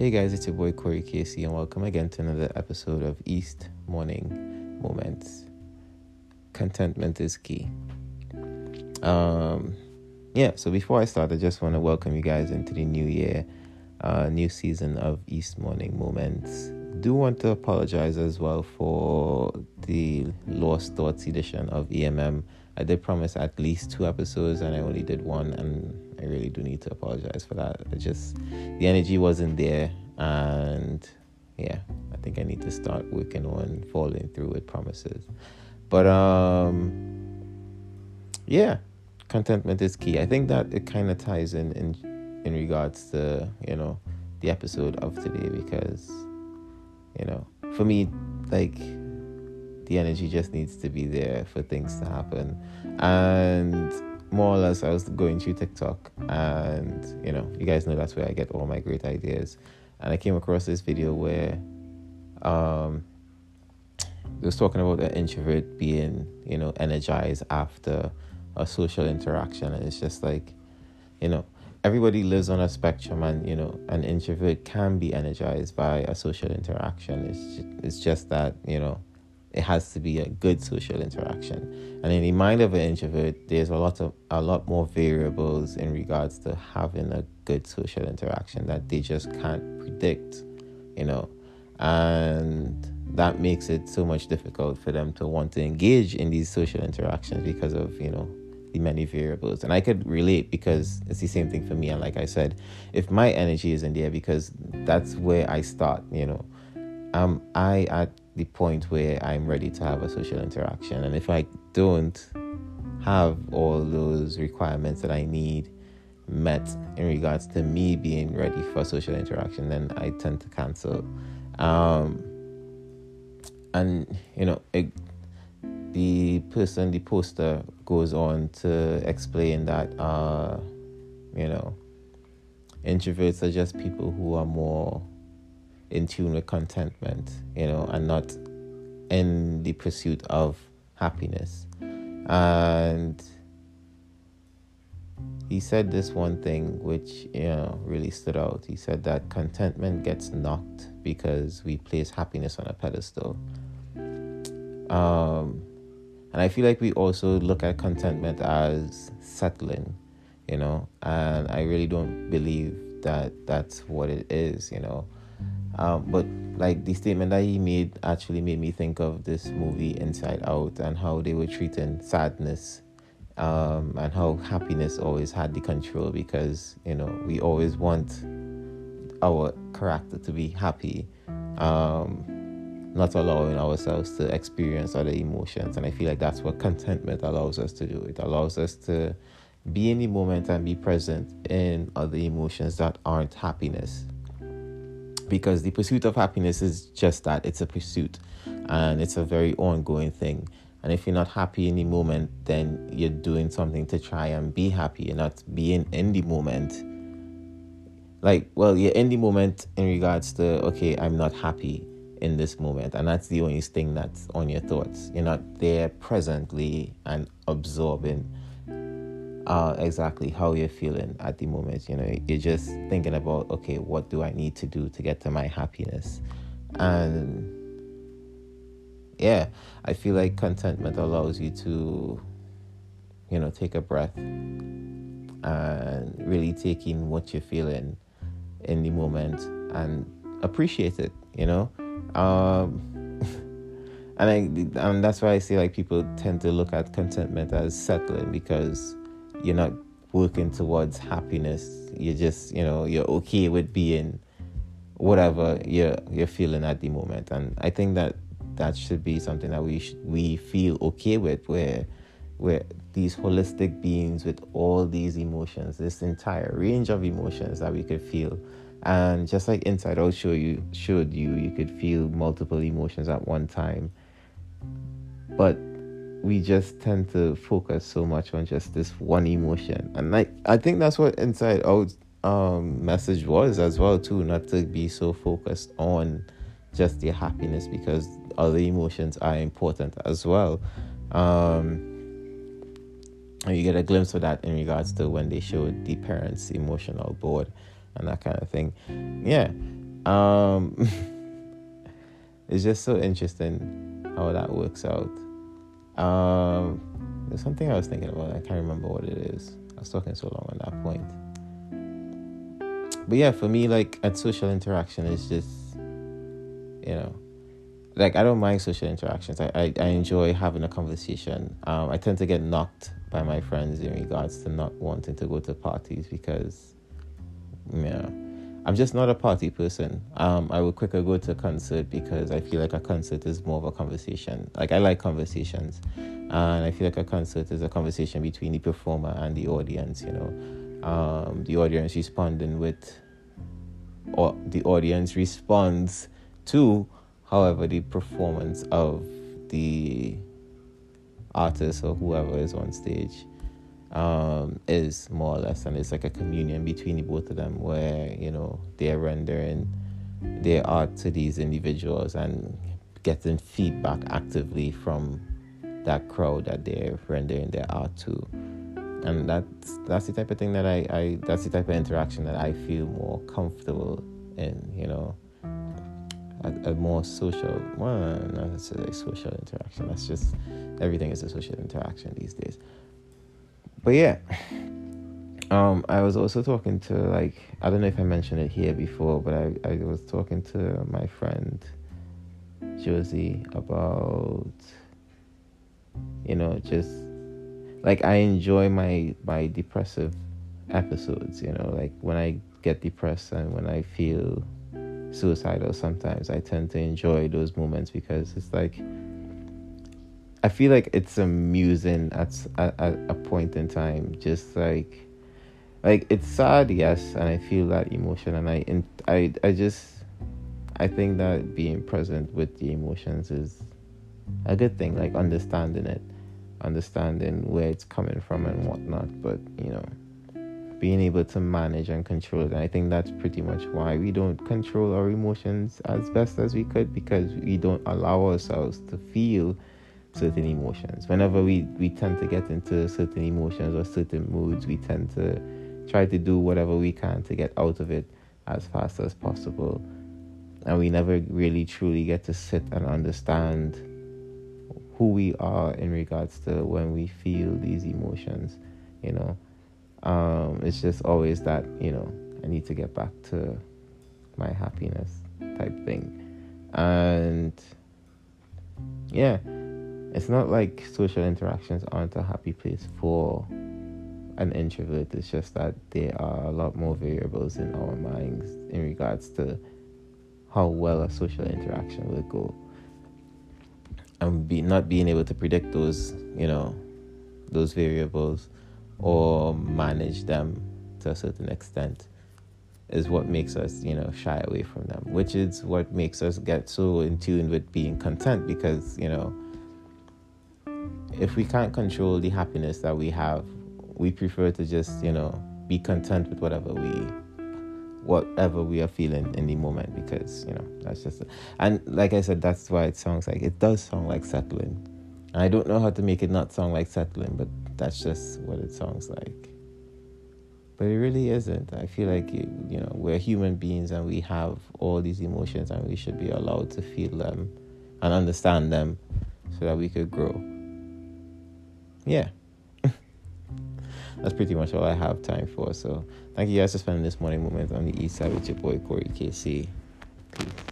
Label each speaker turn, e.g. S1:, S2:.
S1: Hey guys, it's your boy Corey Casey, and welcome again to another episode of East Morning Moments. Contentment is key. Um, yeah. So before I start, I just want to welcome you guys into the new year, uh, new season of East Morning Moments. Do want to apologize as well for the Lost Thoughts edition of EMM. I did promise at least two episodes, and I only did one, and I really do need to apologize for that. It just the energy wasn't there, and yeah, I think I need to start working on following through with promises. But um, yeah, contentment is key. I think that it kind of ties in in in regards to you know the episode of today because you know for me like the energy just needs to be there for things to happen and more or less, I was going through TikTok, and you know, you guys know that's where I get all my great ideas. And I came across this video where um, it was talking about an introvert being, you know, energized after a social interaction, and it's just like, you know, everybody lives on a spectrum, and you know, an introvert can be energized by a social interaction. It's just, it's just that you know it has to be a good social interaction. And in the mind of an introvert, there's a lot of a lot more variables in regards to having a good social interaction that they just can't predict, you know. And that makes it so much difficult for them to want to engage in these social interactions because of, you know, the many variables. And I could relate because it's the same thing for me. And like I said, if my energy is in there because that's where I start, you know. Um I at the point where I'm ready to have a social interaction. And if I don't have all those requirements that I need met in regards to me being ready for social interaction, then I tend to cancel. Um, and you know, it, the person, the poster goes on to explain that, uh, you know, introverts are just people who are more in tune with contentment, you know, and not in the pursuit of happiness. And he said this one thing which you know really stood out. He said that contentment gets knocked because we place happiness on a pedestal. Um, and I feel like we also look at contentment as settling, you know, and I really don't believe that that's what it is, you know. Um, but like the statement that he made actually made me think of this movie Inside Out and how they were treating sadness um, and how happiness always had the control because you know we always want our character to be happy, um, not allowing ourselves to experience other emotions. And I feel like that's what contentment allows us to do. It allows us to be in the moment and be present in other emotions that aren't happiness because the pursuit of happiness is just that it's a pursuit and it's a very ongoing thing. And if you're not happy in the moment then you're doing something to try and be happy you're not being in the moment. Like well you're in the moment in regards to okay i'm not happy in this moment and that's the only thing that's on your thoughts. You're not there presently and absorbing uh, exactly how you're feeling at the moment. You know, you're just thinking about, okay, what do I need to do to get to my happiness? And yeah, I feel like contentment allows you to, you know, take a breath and really take in what you're feeling in the moment and appreciate it, you know? Um, and I and that's why I say like people tend to look at contentment as settling because you're not working towards happiness. You're just, you know, you're okay with being whatever you're you're feeling at the moment. And I think that that should be something that we should, we feel okay with, where where these holistic beings with all these emotions, this entire range of emotions that we could feel. And just like Inside Out show you showed you, you could feel multiple emotions at one time. But we just tend to focus so much on just this one emotion. And like i think that's what inside out um message was as well too not to be so focused on just your happiness because other emotions are important as well. Um and you get a glimpse of that in regards to when they showed the parents emotional board and that kind of thing. Yeah Um, it's just so interesting how that works out. Um, there's something I was thinking about. I can't remember what it is. I was talking so long on that point. But yeah, for me, like at social interaction, it's just, you know, like I don't mind social interactions. I, I, I enjoy having a conversation. Um, I tend to get knocked by my friends in regards to not wanting to go to parties because, yeah, I'm just not a party person. Um, I would quicker go to a concert because I feel like a concert is more of a conversation. Like I like conversations, and I feel like a concert is a conversation between the performer and the audience. You know, um, the audience responding with, or the audience responds to, however, the performance of the artist or whoever is on stage um, is more or less, and it's like a communion between the both of them, where you know they're rendering their art to these individuals and getting feedback actively from that crowd that they're rendering their art to, and that's that's the type of thing that I, I that's the type of interaction that I feel more comfortable in, you know. A, a more social, well, not necessarily social interaction. That's just everything is a social interaction these days but yeah. Um i was also talking to like i don't know if i mentioned it here before but i, I was talking to my friend josie about you know just like i enjoy my my depressive episodes you know like when i get depressed and when i feel suicidal sometimes i tend to enjoy those moments because it's like I feel like it's amusing at, at, at a point in time. Just like, like it's sad, yes, and I feel that emotion, and I, I, I just, I think that being present with the emotions is a good thing. Like understanding it, understanding where it's coming from and whatnot. But you know, being able to manage and control it. And I think that's pretty much why we don't control our emotions as best as we could because we don't allow ourselves to feel certain emotions. Whenever we, we tend to get into certain emotions or certain moods, we tend to try to do whatever we can to get out of it as fast as possible. And we never really truly get to sit and understand who we are in regards to when we feel these emotions, you know. Um, it's just always that, you know, I need to get back to my happiness type thing. And yeah, it's not like social interactions aren't a happy place for an introvert. It's just that there are a lot more variables in our minds in regards to how well a social interaction will go. And be not being able to predict those, you know, those variables or manage them to a certain extent is what makes us, you know, shy away from them, which is what makes us get so in tune with being content because, you know, if we can't control the happiness that we have, we prefer to just, you know, be content with whatever we whatever we are feeling in the moment because, you know, that's just and like I said, that's why it sounds like it does sound like settling. And I don't know how to make it not sound like settling, but that's just what it sounds like. But it really isn't. I feel like you, you know, we're human beings and we have all these emotions and we should be allowed to feel them and understand them so that we could grow yeah, that's pretty much all I have time for. So thank you guys for spending this morning moment on the east side with your boy Corey KC. Peace.